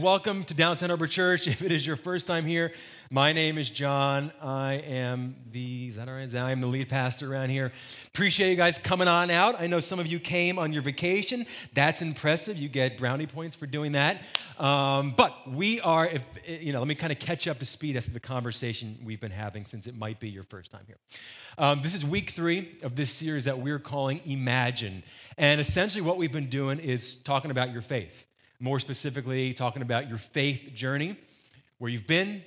Welcome to Downtown Harbor Church. If it is your first time here, my name is John. I am the, is that all right? I am the lead pastor around here. Appreciate you guys coming on out. I know some of you came on your vacation. That's impressive. You get brownie points for doing that. Um, but we are, if, you know, let me kind of catch up to speed as to the conversation we've been having since it might be your first time here. Um, this is week three of this series that we're calling Imagine. And essentially, what we've been doing is talking about your faith more specifically, talking about your faith journey, where you've been,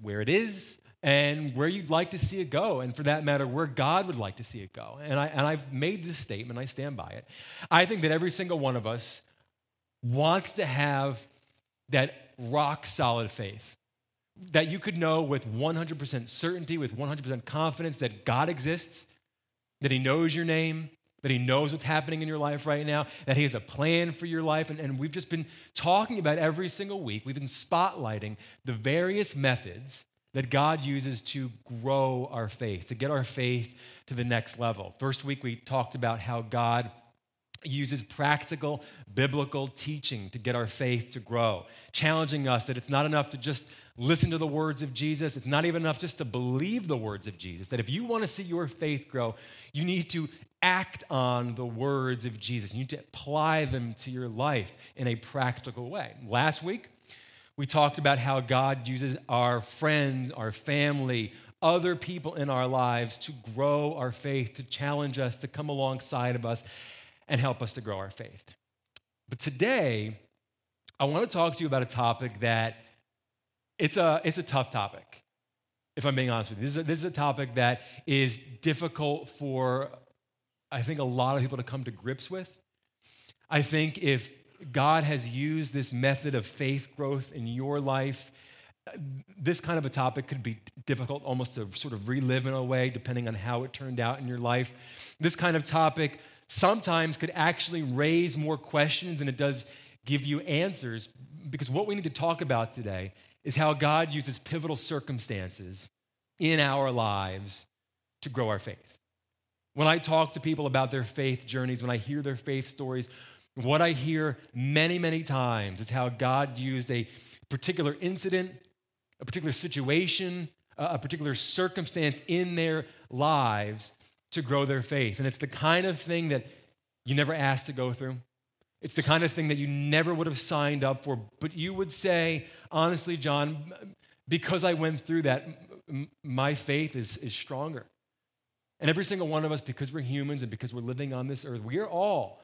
where it is, and where you'd like to see it go, and for that matter, where God would like to see it go. And, I, and I've made this statement, I stand by it. I think that every single one of us wants to have that rock solid faith that you could know with 100% certainty, with 100% confidence that God exists, that He knows your name, that He knows what's happening in your life right now, that He has a plan for your life. And, and we've just been talking about every single week, we've been spotlighting the various methods that God uses to grow our faith, to get our faith to the next level. First week, we talked about how God uses practical biblical teaching to get our faith to grow, challenging us that it's not enough to just listen to the words of Jesus. It's not even enough just to believe the words of Jesus. That if you want to see your faith grow, you need to act on the words of Jesus. You need to apply them to your life in a practical way. Last week, we talked about how God uses our friends, our family, other people in our lives to grow our faith, to challenge us, to come alongside of us and help us to grow our faith. But today, I want to talk to you about a topic that it's a, it's a tough topic, if I'm being honest with you. This is, a, this is a topic that is difficult for I think, a lot of people to come to grips with. I think if God has used this method of faith growth in your life, this kind of a topic could be difficult almost to sort of relive in a way, depending on how it turned out in your life. This kind of topic sometimes could actually raise more questions than it does give you answers, because what we need to talk about today is how God uses pivotal circumstances in our lives to grow our faith. When I talk to people about their faith journeys, when I hear their faith stories, what I hear many, many times is how God used a particular incident, a particular situation, a particular circumstance in their lives to grow their faith. And it's the kind of thing that you never asked to go through. It's the kind of thing that you never would have signed up for. But you would say, honestly, John, because I went through that, my faith is, is stronger. And every single one of us, because we're humans and because we're living on this earth, we are all,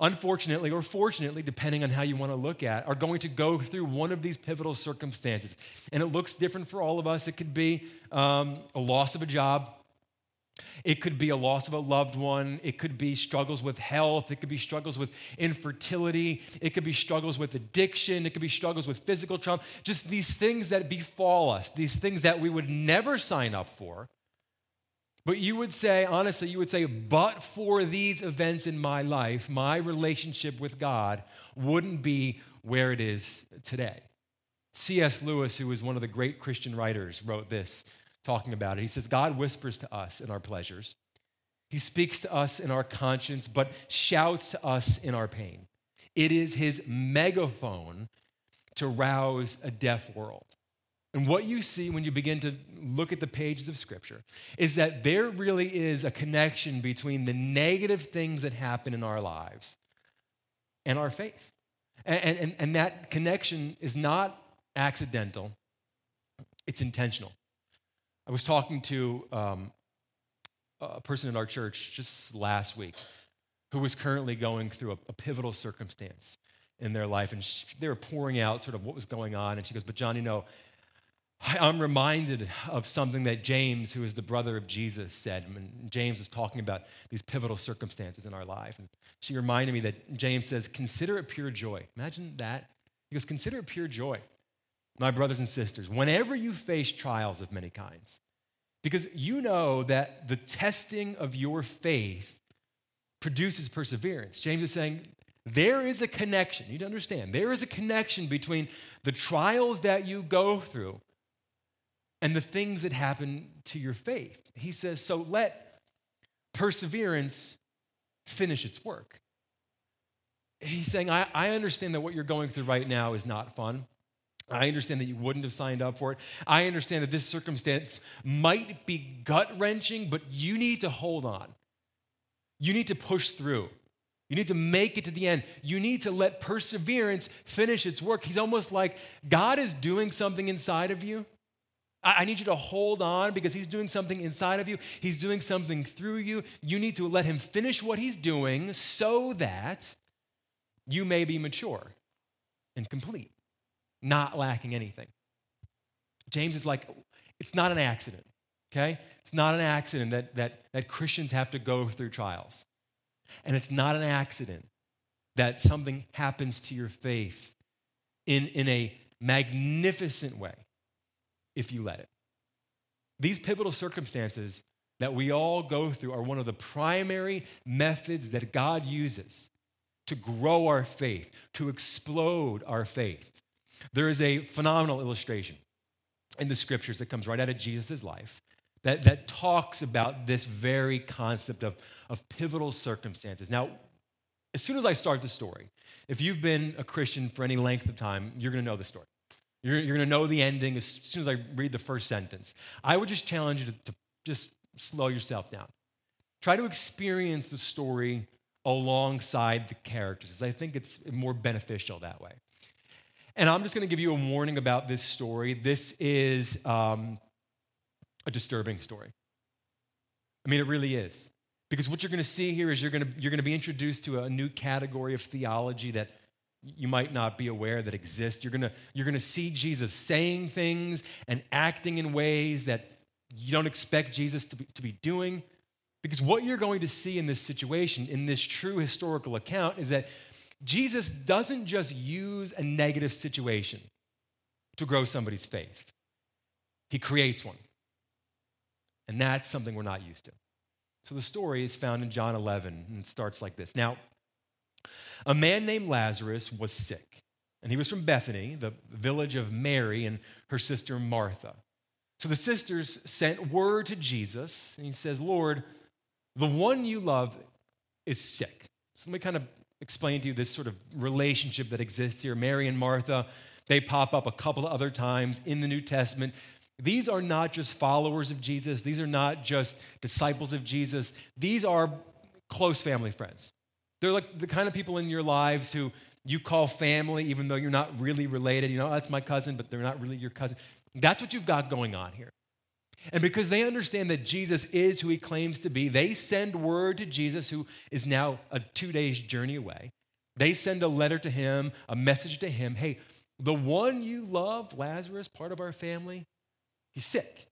unfortunately or fortunately, depending on how you want to look at, are going to go through one of these pivotal circumstances. And it looks different for all of us. It could be um, a loss of a job. It could be a loss of a loved one. It could be struggles with health. It could be struggles with infertility. It could be struggles with addiction. It could be struggles with physical trauma. Just these things that befall us, these things that we would never sign up for, but you would say, honestly, you would say, but for these events in my life, my relationship with God wouldn't be where it is today. C.S. Lewis, who was one of the great Christian writers, wrote this talking about it. He says, God whispers to us in our pleasures, He speaks to us in our conscience, but shouts to us in our pain. It is His megaphone to rouse a deaf world. And what you see when you begin to look at the pages of Scripture is that there really is a connection between the negative things that happen in our lives and our faith. And, and, and that connection is not accidental, it's intentional. I was talking to um, a person in our church just last week who was currently going through a, a pivotal circumstance in their life, and she, they were pouring out sort of what was going on. And she goes, But John, you know, I'm reminded of something that James, who is the brother of Jesus, said. When James is talking about these pivotal circumstances in our life. And she reminded me that James says, Consider it pure joy. Imagine that. He goes, Consider it pure joy, my brothers and sisters, whenever you face trials of many kinds. Because you know that the testing of your faith produces perseverance. James is saying, there is a connection. You need to understand, there is a connection between the trials that you go through and the things that happen to your faith. He says, so let perseverance finish its work. he's saying, I, I understand that what you're going through right now is not fun. I understand that you wouldn't have signed up for it. I understand that this circumstance might be gut wrenching, but you need to hold on. You need to push through. You need to make it to the end. You need to let perseverance finish its work. He's almost like God is doing something inside of you. I need you to hold on because He's doing something inside of you. He's doing something through you. You need to let Him finish what He's doing so that you may be mature and complete, not lacking anything. James is like, it's not an accident, okay? It's not an accident that, that, that Christians have to go through trials. And it's not an accident that something happens to your faith in, in a magnificent way if you let it. These pivotal circumstances that we all go through are one of the primary methods that God uses to grow our faith, to explode our faith. There is a phenomenal illustration in the scriptures that comes right out of Jesus' life that, that talks about this very concept of, of pivotal circumstances. Now, as soon as I start the story, if you've been a Christian for any length of time, you're going to know the story. You're, you're going to know the ending as soon as I read the first sentence. I would just challenge you to, to just slow yourself down. Try to experience the story alongside the characters. I think it's more beneficial that way. And I'm just going to give you a warning about this story. This is um, a disturbing story. I mean, it really is. Because what you're going to see here is you're going to, you're going to be introduced to a new category of theology that you might not be aware that exist. You're gonna, you're gonna see Jesus saying things and acting in ways that you don't expect Jesus to be, to be doing. Because what you're going to see in this situation, in this true historical account, is that Jesus doesn't just use a negative situation to grow somebody's faith, he creates one. And that's something we're not used to. So the story is found in John 11, and it starts like this. Now, a man named Lazarus was sick, and he was from Bethany, the village of Mary and her sister Martha. So the sisters sent word to Jesus, and he says, Lord, the one you love is sick. So let me kind of explain to you this sort of relationship that exists here. Mary and Martha, they pop up a couple of other times in the New Testament. These are not just followers of Jesus, these are not just disciples of Jesus, these are close family friends. They're like the kind of people in your lives who you call family, even though you're not really related. You know, oh, that's my cousin, but they're not really your cousin. That's what you've got going on here. And because they understand that Jesus is who he claims to be, they send word to Jesus, who is now a two days journey away. They send a letter to him, a message to him hey, the one you love, Lazarus, part of our family, he's sick.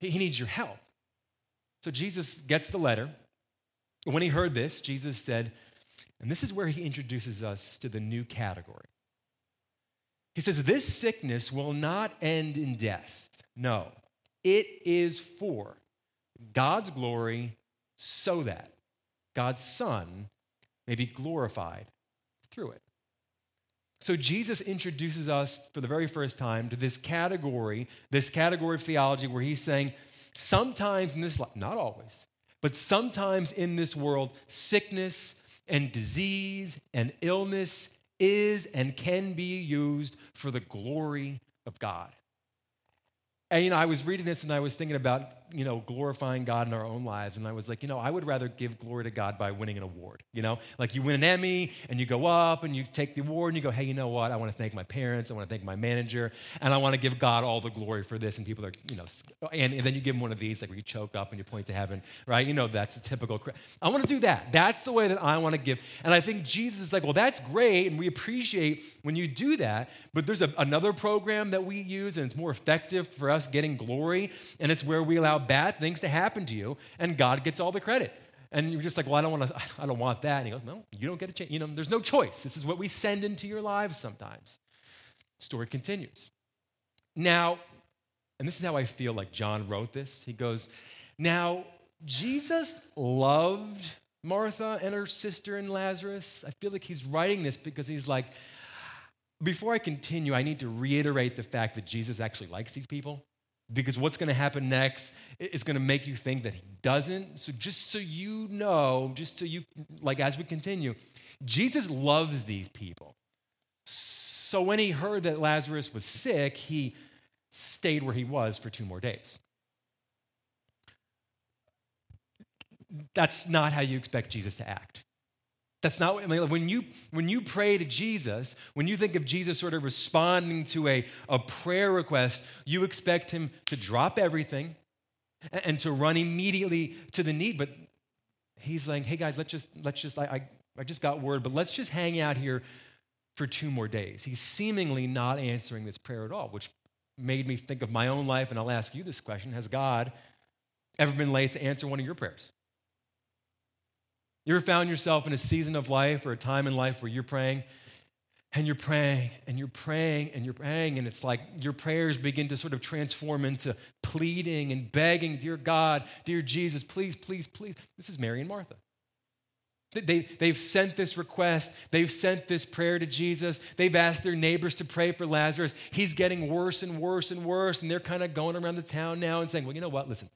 He needs your help. So Jesus gets the letter. When he heard this, Jesus said, and this is where he introduces us to the new category. He says, This sickness will not end in death. No, it is for God's glory so that God's Son may be glorified through it. So Jesus introduces us for the very first time to this category, this category of theology where he's saying, sometimes in this life, not always, but sometimes in this world, sickness and disease and illness is and can be used for the glory of God. And, you know, I was reading this and I was thinking about, you know, glorifying God in our own lives. And I was like, you know, I would rather give glory to God by winning an award. You know, like you win an Emmy and you go up and you take the award and you go, hey, you know what? I want to thank my parents. I want to thank my manager. And I want to give God all the glory for this. And people are, you know, and, and then you give them one of these, like where you choke up and you point to heaven, right? You know, that's a typical. I want to do that. That's the way that I want to give. And I think Jesus is like, well, that's great. And we appreciate when you do that. But there's a, another program that we use and it's more effective for us us getting glory, and it's where we allow bad things to happen to you, and God gets all the credit. And you're just like, well, I don't want to, I don't want that. And he goes, no, you don't get a chance. You know, there's no choice. This is what we send into your lives sometimes. Story continues. Now, and this is how I feel like John wrote this. He goes, now Jesus loved Martha and her sister and Lazarus. I feel like he's writing this because he's like, before I continue, I need to reiterate the fact that Jesus actually likes these people because what's going to happen next is going to make you think that he doesn't. So, just so you know, just so you, like, as we continue, Jesus loves these people. So when he heard that Lazarus was sick, he stayed where he was for two more days. That's not how you expect Jesus to act. That's not I mean, when you when you pray to Jesus, when you think of Jesus sort of responding to a, a prayer request, you expect him to drop everything and, and to run immediately to the need. But he's like, hey guys, let's just let's just I, I I just got word, but let's just hang out here for two more days. He's seemingly not answering this prayer at all, which made me think of my own life, and I'll ask you this question Has God ever been late to answer one of your prayers? You ever found yourself in a season of life or a time in life where you're praying and you're praying and you're praying and you're praying, and it's like your prayers begin to sort of transform into pleading and begging, Dear God, dear Jesus, please, please, please. This is Mary and Martha. They, they've sent this request. They've sent this prayer to Jesus. They've asked their neighbors to pray for Lazarus. He's getting worse and worse and worse. And they're kind of going around the town now and saying, Well, you know what? Listen,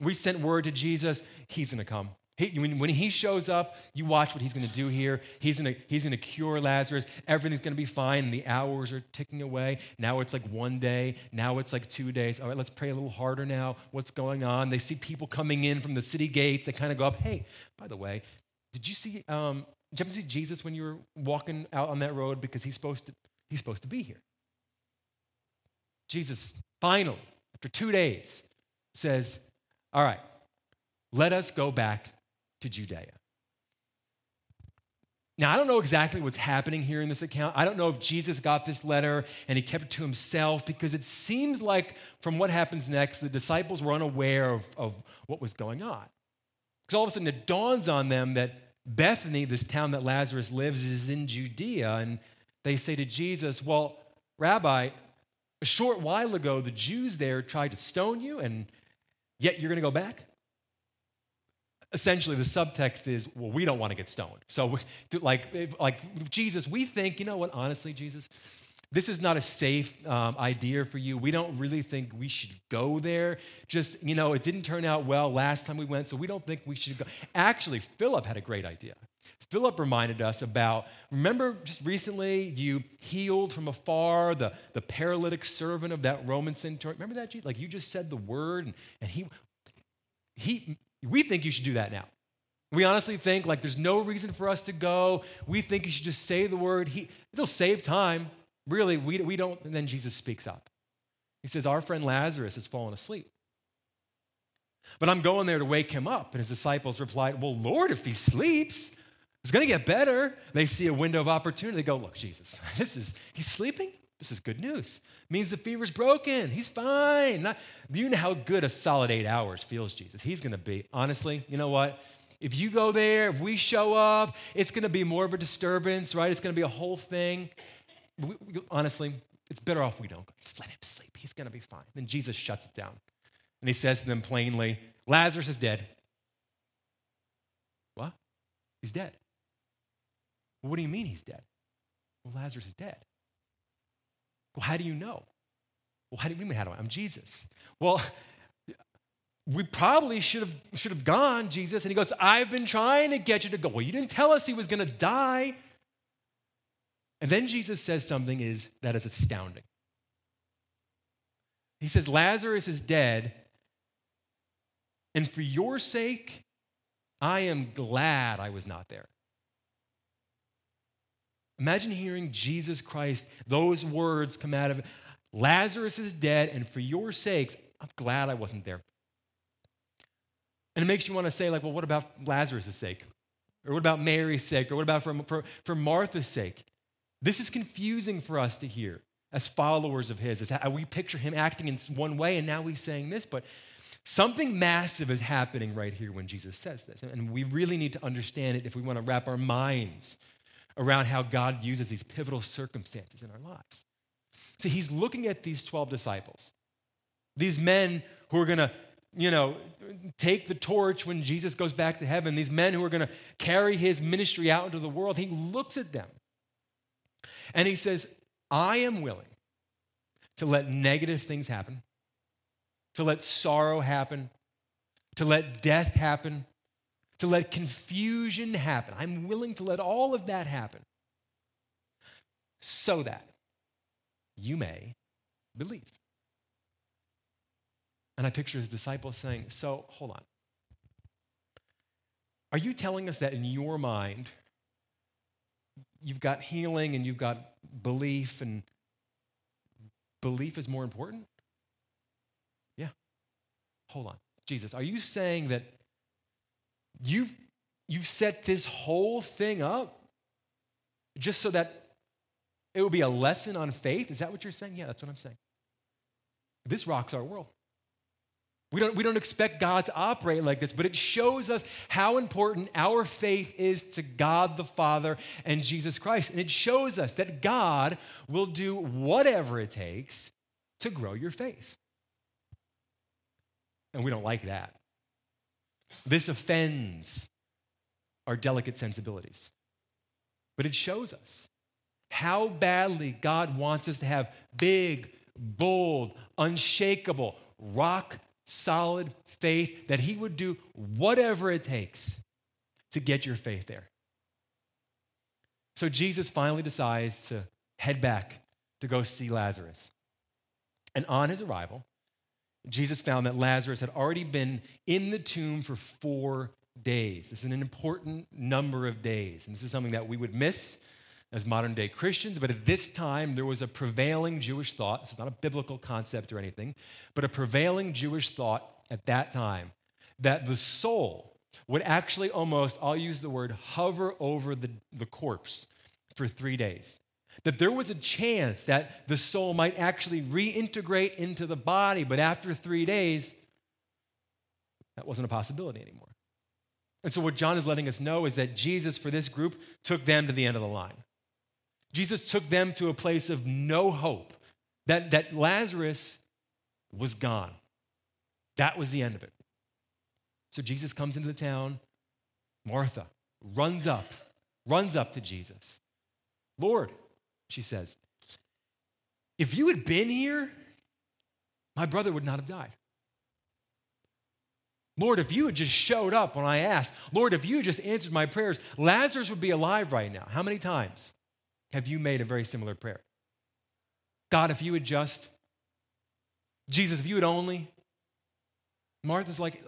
we sent word to Jesus. He's going to come. He, when, when, he shows up, you watch what he's going to do here. He's going he's to cure Lazarus. Everything's going to be fine. And the hours are ticking away. Now it's like one day. Now it's like two days. All right, let's pray a little harder now. What's going on? They see people coming in from the city gates. They kind of go up. Hey, by the way, did you see, um, did you ever see Jesus when you were walking out on that road? Because he's supposed to, he's supposed to be here. Jesus finally, after two days, says, All right, let us go back to Judea. Now, I don't know exactly what's happening here in this account. I don't know if Jesus got this letter and he kept it to himself because it seems like from what happens next, the disciples were unaware of, of what was going on. Because all of a sudden it dawns on them that Bethany, this town that Lazarus lives, is in Judea. And they say to Jesus, Well, Rabbi, a short while ago, the Jews there tried to stone you, and yet you're going to go back? Essentially, the subtext is, well, we don't want to get stoned. So, like, like Jesus, we think, you know what, honestly, Jesus, this is not a safe um, idea for you. We don't really think we should go there. Just, you know, it didn't turn out well last time we went, so we don't think we should go. Actually, Philip had a great idea. Philip reminded us about, remember just recently you healed from afar the, the paralytic servant of that Roman centurion. Remember that? Like you just said the word and, and he, he, we think you should do that now. We honestly think like there's no reason for us to go. We think you should just say the word. He, it'll save time. Really, we, we don't. And then Jesus speaks up. He says, Our friend Lazarus has fallen asleep. But I'm going there to wake him up. And his disciples replied, Well, Lord, if he sleeps, it's going to get better. They see a window of opportunity. They go, Look, Jesus, this is, he's sleeping? This is good news. It means the fever's broken. He's fine. You know how good a solid eight hours feels, Jesus? He's going to be. Honestly, you know what? If you go there, if we show up, it's going to be more of a disturbance, right? It's going to be a whole thing we, we, honestly, it's better off we don't. Just let him sleep. He's going to be fine. Then Jesus shuts it down. And he says to them plainly, Lazarus is dead. What? He's dead. What do you mean he's dead? Well, Lazarus is dead. Well, how do you know? Well, how do you mean, how do I? I'm Jesus. Well, we probably should have, should have gone, Jesus. And he goes, I've been trying to get you to go. Well, you didn't tell us he was going to die. And then Jesus says something is, that is astounding. He says, Lazarus is dead, and for your sake, I am glad I was not there. Imagine hearing Jesus Christ, those words come out of Lazarus is dead, and for your sakes, I'm glad I wasn't there. And it makes you want to say, like, well, what about Lazarus' sake? Or what about Mary's sake? Or what about for, for, for Martha's sake? This is confusing for us to hear as followers of His, as we picture Him acting in one way, and now He's saying this, but something massive is happening right here when Jesus says this. And we really need to understand it if we want to wrap our minds around how God uses these pivotal circumstances in our lives. See, He's looking at these 12 disciples, these men who are going to you know, take the torch when Jesus goes back to heaven, these men who are going to carry his ministry out into the world, he looks at them. And he says, I am willing to let negative things happen, to let sorrow happen, to let death happen, to let confusion happen. I'm willing to let all of that happen so that you may believe. And I picture his disciples saying, So, hold on. Are you telling us that in your mind, you've got healing and you've got belief, and belief is more important? Yeah. Hold on. Jesus, are you saying that you've, you've set this whole thing up just so that it will be a lesson on faith? Is that what you're saying? Yeah, that's what I'm saying. This rocks our world. We don't, we don't expect God to operate like this, but it shows us how important our faith is to God the Father and Jesus Christ. And it shows us that God will do whatever it takes to grow your faith. And we don't like that. This offends our delicate sensibilities. But it shows us how badly God wants us to have big, bold, unshakable, rock solid faith that He would do whatever it takes to get your faith there. So Jesus finally decides to head back to go see Lazarus. And on his arrival, Jesus found that Lazarus had already been in the tomb for four days. This is an important number of days. And this is something that we would miss as modern day Christians, but at this time there was a prevailing Jewish thought. This is not a biblical concept or anything, but a prevailing Jewish thought at that time that the soul would actually almost, I'll use the word, hover over the, the corpse for three days. That there was a chance that the soul might actually reintegrate into the body, but after three days, that wasn't a possibility anymore. And so, what John is letting us know is that Jesus, for this group, took them to the end of the line. Jesus took them to a place of no hope, that, that Lazarus was gone. That was the end of it. So Jesus comes into the town. Martha runs up, runs up to Jesus. Lord, she says, if you had been here, my brother would not have died. Lord, if you had just showed up when I asked, Lord, if you had just answered my prayers, Lazarus would be alive right now. How many times? have you made a very similar prayer? God, if you would just, Jesus, if you would only. Martha's like,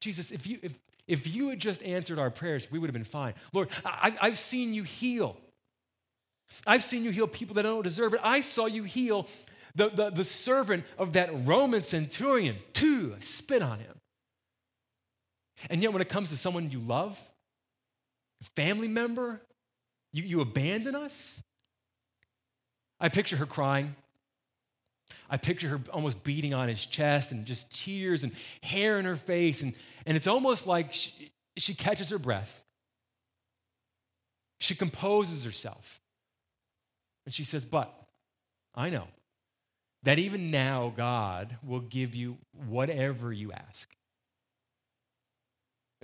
Jesus, if you, if, if you had just answered our prayers, we would have been fine. Lord, I, I've seen you heal. I've seen you heal people that don't deserve it. I saw you heal the, the, the servant of that Roman centurion. Two, spit on him. And yet, when it comes to someone you love, family member, you, you abandon us? I picture her crying. I picture her almost beating on his chest and just tears and hair in her face. And, and it's almost like she, she catches her breath. She composes herself. And she says, But I know that even now God will give you whatever you ask.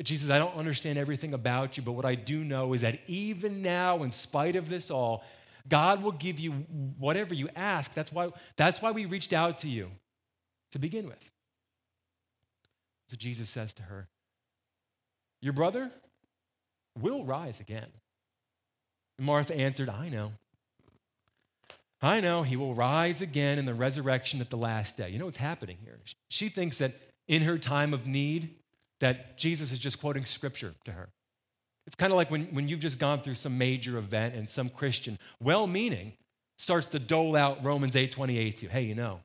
Jesus, I don't understand everything about you, but what I do know is that even now, in spite of this all, God will give you whatever you ask. That's why, that's why we reached out to you to begin with. So Jesus says to her, Your brother will rise again. And Martha answered, I know. I know he will rise again in the resurrection at the last day. You know what's happening here? She thinks that in her time of need, that Jesus is just quoting scripture to her. It's kind of like when, when you've just gone through some major event and some Christian, well meaning, starts to dole out Romans 8 28 to you. Hey, you know,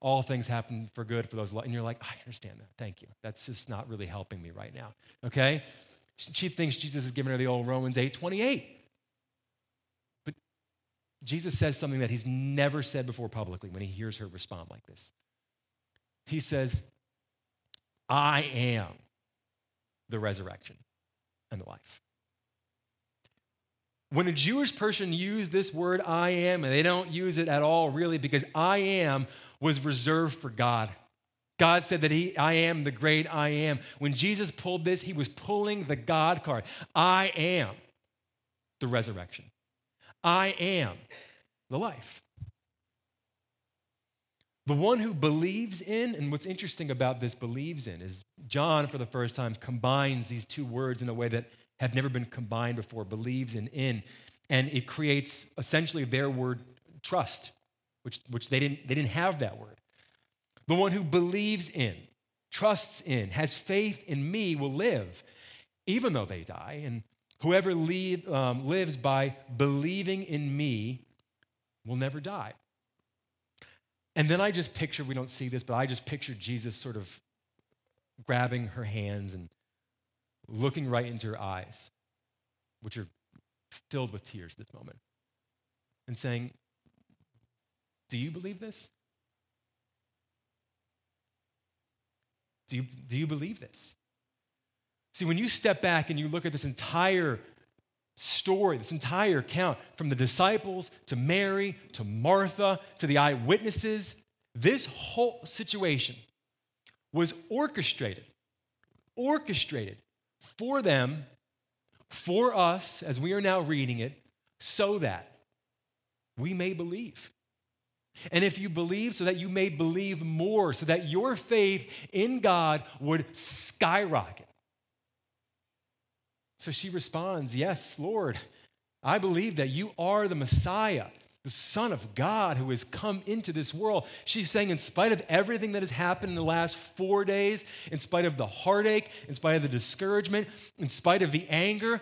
all things happen for good for those. And you're like, I understand that. Thank you. That's just not really helping me right now. Okay? She thinks Jesus is giving her the old Romans 8 28. Jesus says something that he's never said before publicly when he hears her respond like this. He says, I am the resurrection and the life. When a Jewish person used this word I am, and they don't use it at all really because I am was reserved for God. God said that he, I am the great I am. When Jesus pulled this, he was pulling the God card. I am the resurrection. I am the life. The one who believes in, and what's interesting about this believes in is John, for the first time, combines these two words in a way that have never been combined before believes and in. And it creates essentially their word trust, which, which they, didn't, they didn't have that word. The one who believes in, trusts in, has faith in me will live, even though they die. And whoever leave, um, lives by believing in me will never die. And then I just picture, we don't see this, but I just picture Jesus sort of grabbing her hands and looking right into her eyes, which are filled with tears this moment, and saying, Do you believe this? Do you, do you believe this? See, when you step back and you look at this entire story, this entire account, from the disciples to Mary to Martha to the eyewitnesses, this whole situation was orchestrated, orchestrated for them, for us, as we are now reading it, so that we may believe. And if you believe, so that you may believe more, so that your faith in God would skyrocket. So she responds, Yes, Lord, I believe that you are the Messiah, the Son of God who has come into this world. She's saying, in spite of everything that has happened in the last four days, in spite of the heartache, in spite of the discouragement, in spite of the anger,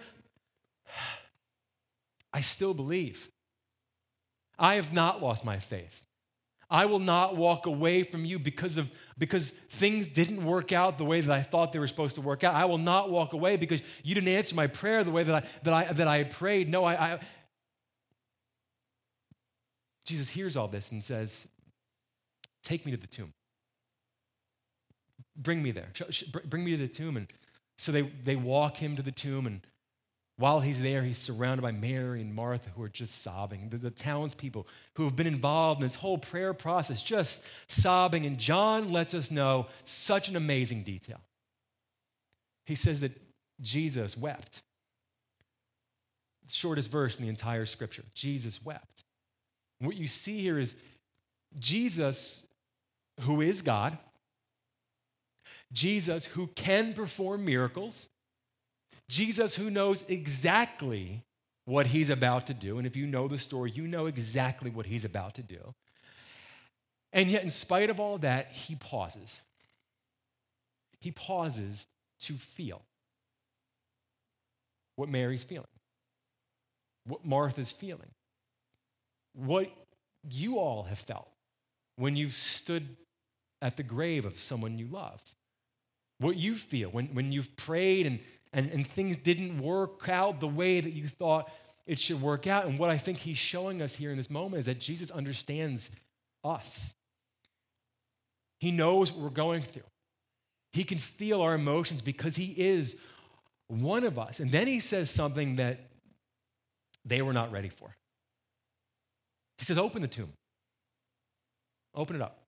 I still believe. I have not lost my faith. I will not walk away from you because of because things didn't work out the way that I thought they were supposed to work out. I will not walk away because you didn't answer my prayer the way that I that I that I had prayed. No, I, I Jesus hears all this and says, "Take me to the tomb. Bring me there. Bring me to the tomb." And so they they walk him to the tomb and while he's there, he's surrounded by Mary and Martha who are just sobbing. The, the townspeople who have been involved in this whole prayer process, just sobbing. And John lets us know such an amazing detail. He says that Jesus wept. Shortest verse in the entire scripture Jesus wept. What you see here is Jesus, who is God, Jesus, who can perform miracles, Jesus, who knows exactly what he's about to do. And if you know the story, you know exactly what he's about to do. And yet, in spite of all that, he pauses. He pauses to feel what Mary's feeling, what Martha's feeling, what you all have felt when you've stood at the grave of someone you love, what you feel when, when you've prayed and and, and things didn't work out the way that you thought it should work out. And what I think he's showing us here in this moment is that Jesus understands us. He knows what we're going through. He can feel our emotions because he is one of us. And then he says something that they were not ready for. He says, Open the tomb, open it up.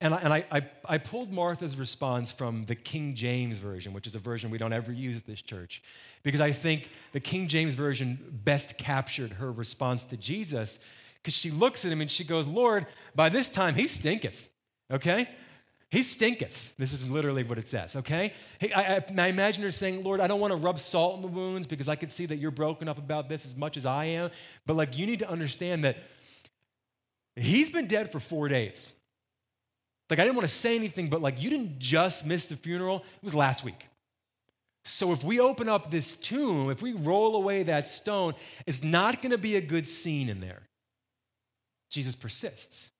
And, I, and I, I, I, pulled Martha's response from the King James Version, which is a version we don't ever use at this church, because I think the King James Version best captured her response to Jesus, because she looks at him and she goes, Lord, by this time he stinketh, okay? He stinketh. This is literally what it says, okay? Hey, I, I, I imagine her saying, Lord, I don't want to rub salt in the wounds because I can see that you're broken up about this as much as I am, but like you need to understand that he's been dead for four days. Like, I didn't want to say anything, but like, you didn't just miss the funeral, it was last week. So, if we open up this tomb, if we roll away that stone, it's not going to be a good scene in there. Jesus persists.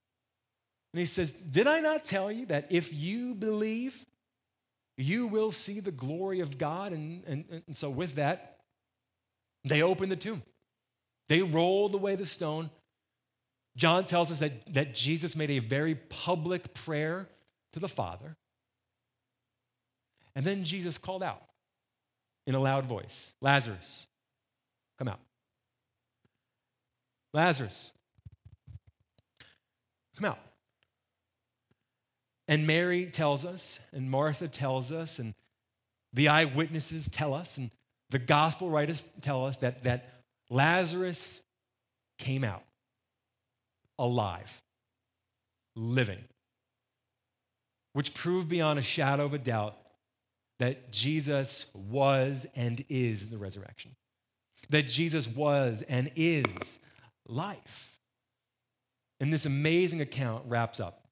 And he says, Did I not tell you that if you believe, you will see the glory of God? And, and, and so, with that, they open the tomb. They rolled away the stone. John tells us that, that Jesus made a very public prayer to the Father. And then Jesus called out in a loud voice Lazarus, come out. Lazarus, come out. And Mary tells us, and Martha tells us, and the eyewitnesses tell us, and the gospel writers tell us that, that Lazarus came out alive, living. which proved beyond a shadow of a doubt that Jesus was and is the resurrection, that Jesus was and is life. And this amazing account wraps up.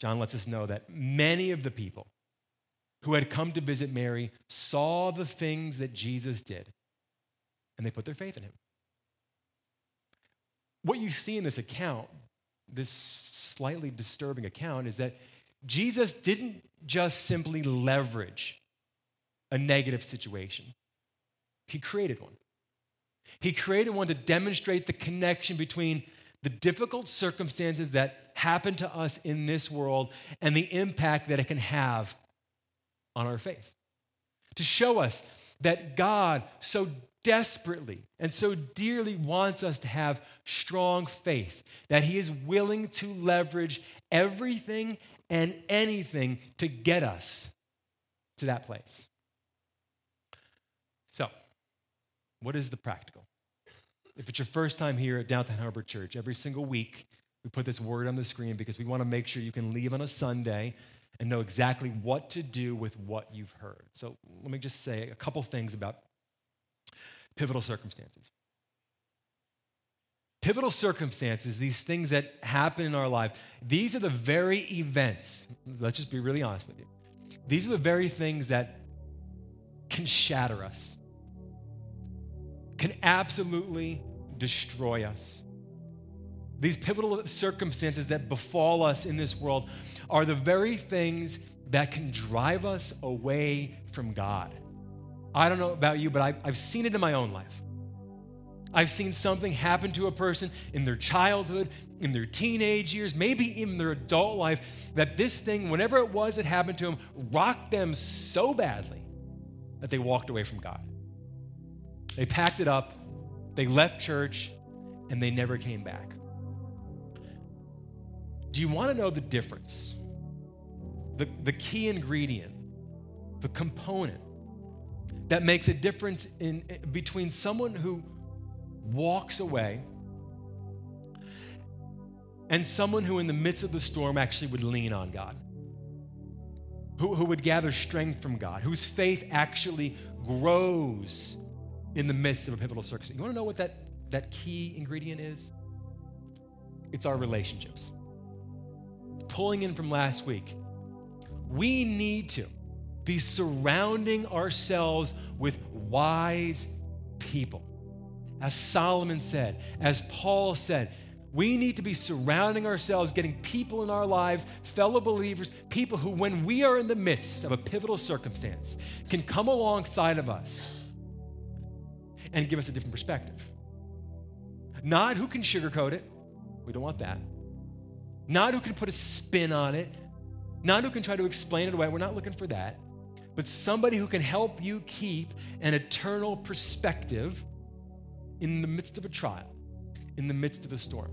John lets us know that many of the people who had come to visit Mary saw the things that Jesus did, and they put their faith in him. What you see in this account, this slightly disturbing account, is that Jesus didn't just simply leverage a negative situation, He created one. He created one to demonstrate the connection between the difficult circumstances that happen to us in this world and the impact that it can have on our faith. To show us that God so desperately and so dearly wants us to have strong faith, that He is willing to leverage everything and anything to get us to that place. So, what is the practical? If it's your first time here at Downtown Harbor Church, every single week we put this word on the screen because we want to make sure you can leave on a Sunday and know exactly what to do with what you've heard. So, let me just say a couple things about pivotal circumstances. Pivotal circumstances, these things that happen in our life, these are the very events, let's just be really honest with you. These are the very things that can shatter us, can absolutely destroy us. These pivotal circumstances that befall us in this world are the very things that can drive us away from God. I don't know about you, but I've, I've seen it in my own life. I've seen something happen to a person in their childhood, in their teenage years, maybe even their adult life, that this thing, whenever it was that happened to them, rocked them so badly that they walked away from God. They packed it up, they left church, and they never came back. Do you want to know the difference? The, the key ingredient, the component that makes a difference in, between someone who walks away, and someone who, in the midst of the storm, actually would lean on God, who, who would gather strength from God, whose faith actually grows in the midst of a pivotal circumstance. You want to know what that, that key ingredient is? It's our relationships. Pulling in from last week, we need to be surrounding ourselves with wise people. As Solomon said, as Paul said, we need to be surrounding ourselves, getting people in our lives, fellow believers, people who, when we are in the midst of a pivotal circumstance, can come alongside of us and give us a different perspective. Not who can sugarcoat it, we don't want that. Not who can put a spin on it, not who can try to explain it away, we're not looking for that. But somebody who can help you keep an eternal perspective in the midst of a trial, in the midst of a storm.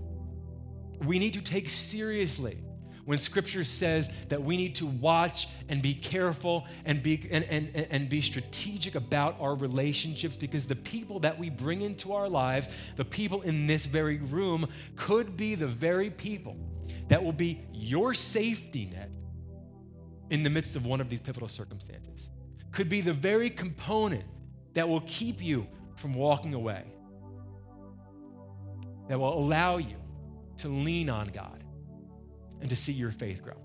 We need to take seriously when scripture says that we need to watch and be careful and be, and, and, and be strategic about our relationships because the people that we bring into our lives, the people in this very room, could be the very people that will be your safety net in the midst of one of these pivotal circumstances. Could be the very component that will keep you from walking away that will allow you to lean on God and to see your faith grow.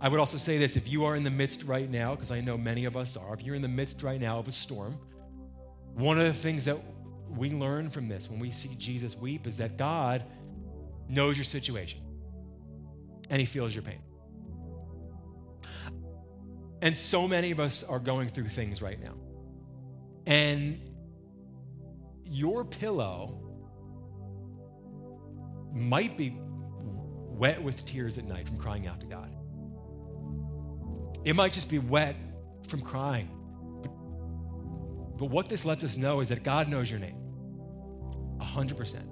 I would also say this if you are in the midst right now, because I know many of us are, if you're in the midst right now of a storm, one of the things that we learn from this when we see Jesus weep is that God knows your situation and he feels your pain. And so many of us are going through things right now. And your pillow might be wet with tears at night from crying out to God. It might just be wet from crying. But, but what this lets us know is that God knows your name 100%.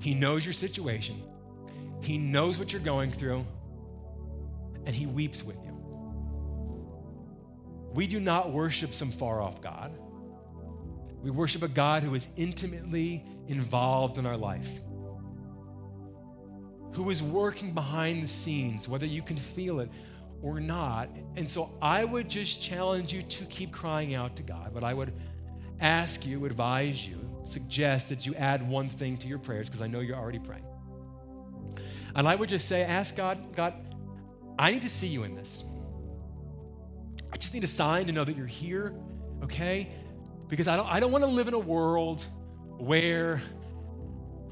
He knows your situation, He knows what you're going through, and He weeps with you. We do not worship some far off God. We worship a God who is intimately involved in our life. who is working behind the scenes, whether you can feel it or not. And so I would just challenge you to keep crying out to God, but I would ask you, advise you, suggest that you add one thing to your prayers because I know you're already praying. And I would just say, ask God, God, I need to see you in this. Just need a sign to know that you're here, okay? Because I don't, I don't want to live in a world where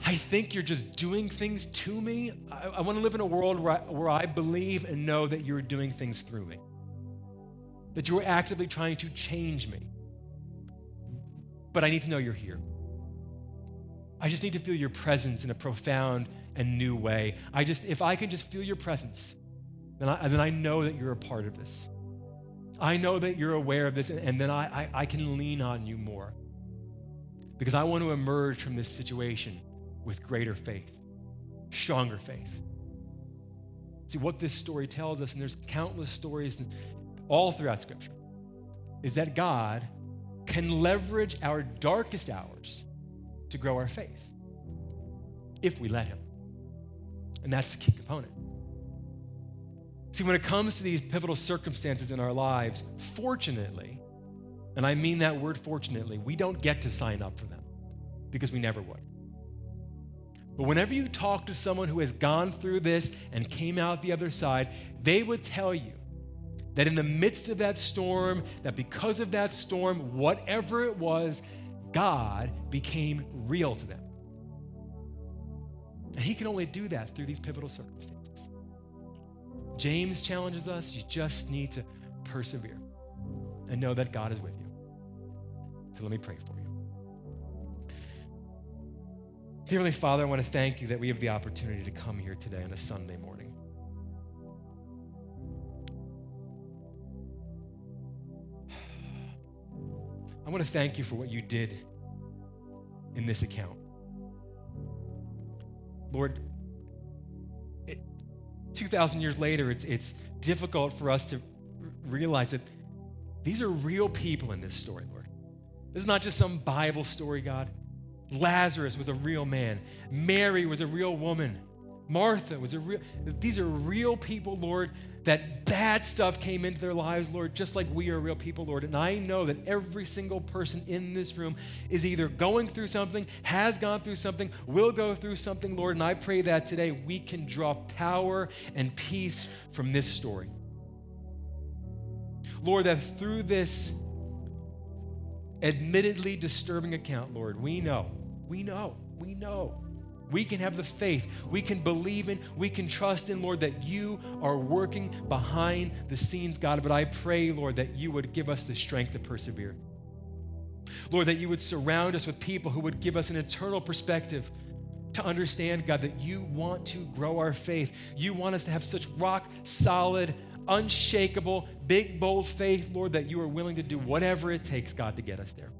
I think you're just doing things to me. I, I want to live in a world where I, where I believe and know that you're doing things through me, that you're actively trying to change me. But I need to know you're here. I just need to feel your presence in a profound and new way. I just, if I can just feel your presence, then I, then I know that you're a part of this. I know that you're aware of this, and then I, I, I can lean on you more. Because I want to emerge from this situation with greater faith, stronger faith. See, what this story tells us, and there's countless stories all throughout Scripture, is that God can leverage our darkest hours to grow our faith if we let Him. And that's the key component. See, when it comes to these pivotal circumstances in our lives, fortunately, and I mean that word fortunately, we don't get to sign up for them because we never would. But whenever you talk to someone who has gone through this and came out the other side, they would tell you that in the midst of that storm, that because of that storm, whatever it was, God became real to them. And He can only do that through these pivotal circumstances. James challenges us you just need to persevere and know that God is with you. So let me pray for you. Dearly Father, I want to thank you that we have the opportunity to come here today on a Sunday morning. I want to thank you for what you did in this account. Lord, 2,000 years later, it's, it's difficult for us to realize that these are real people in this story, Lord. This is not just some Bible story, God. Lazarus was a real man, Mary was a real woman, Martha was a real, these are real people, Lord, that bad stuff came into their lives, Lord, just like we are real people, Lord. And I know that every single person in this room is either going through something, has gone through something, will go through something, Lord. And I pray that today we can draw power and peace from this story. Lord, that through this admittedly disturbing account, Lord, we know, we know, we know we can have the faith. We can believe in, we can trust in, Lord, that you are working behind the scenes, God. But I pray, Lord, that you would give us the strength to persevere. Lord, that you would surround us with people who would give us an eternal perspective to understand, God, that you want to grow our faith. You want us to have such rock solid, unshakable, big, bold faith, Lord, that you are willing to do whatever it takes, God, to get us there.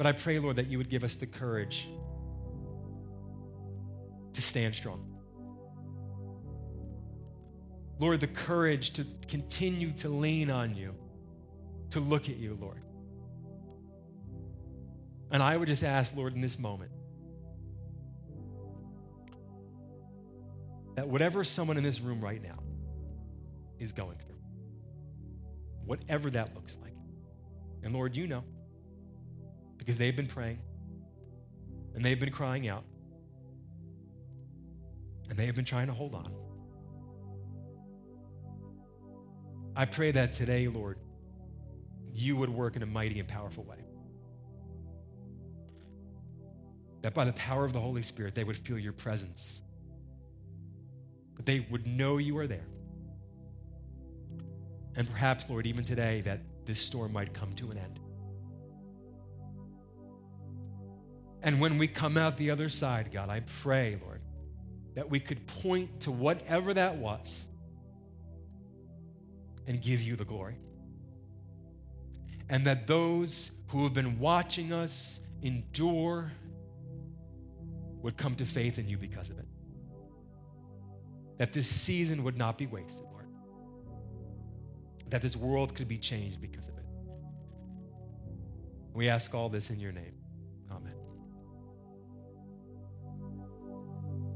But I pray, Lord, that you would give us the courage to stand strong. Lord, the courage to continue to lean on you, to look at you, Lord. And I would just ask, Lord, in this moment, that whatever someone in this room right now is going through, whatever that looks like, and Lord, you know because they've been praying and they've been crying out and they have been trying to hold on. I pray that today, Lord, you would work in a mighty and powerful way. That by the power of the Holy Spirit, they would feel your presence. That they would know you are there. And perhaps, Lord, even today, that this storm might come to an end. And when we come out the other side, God, I pray, Lord, that we could point to whatever that was and give you the glory. And that those who have been watching us endure would come to faith in you because of it. That this season would not be wasted, Lord. That this world could be changed because of it. We ask all this in your name.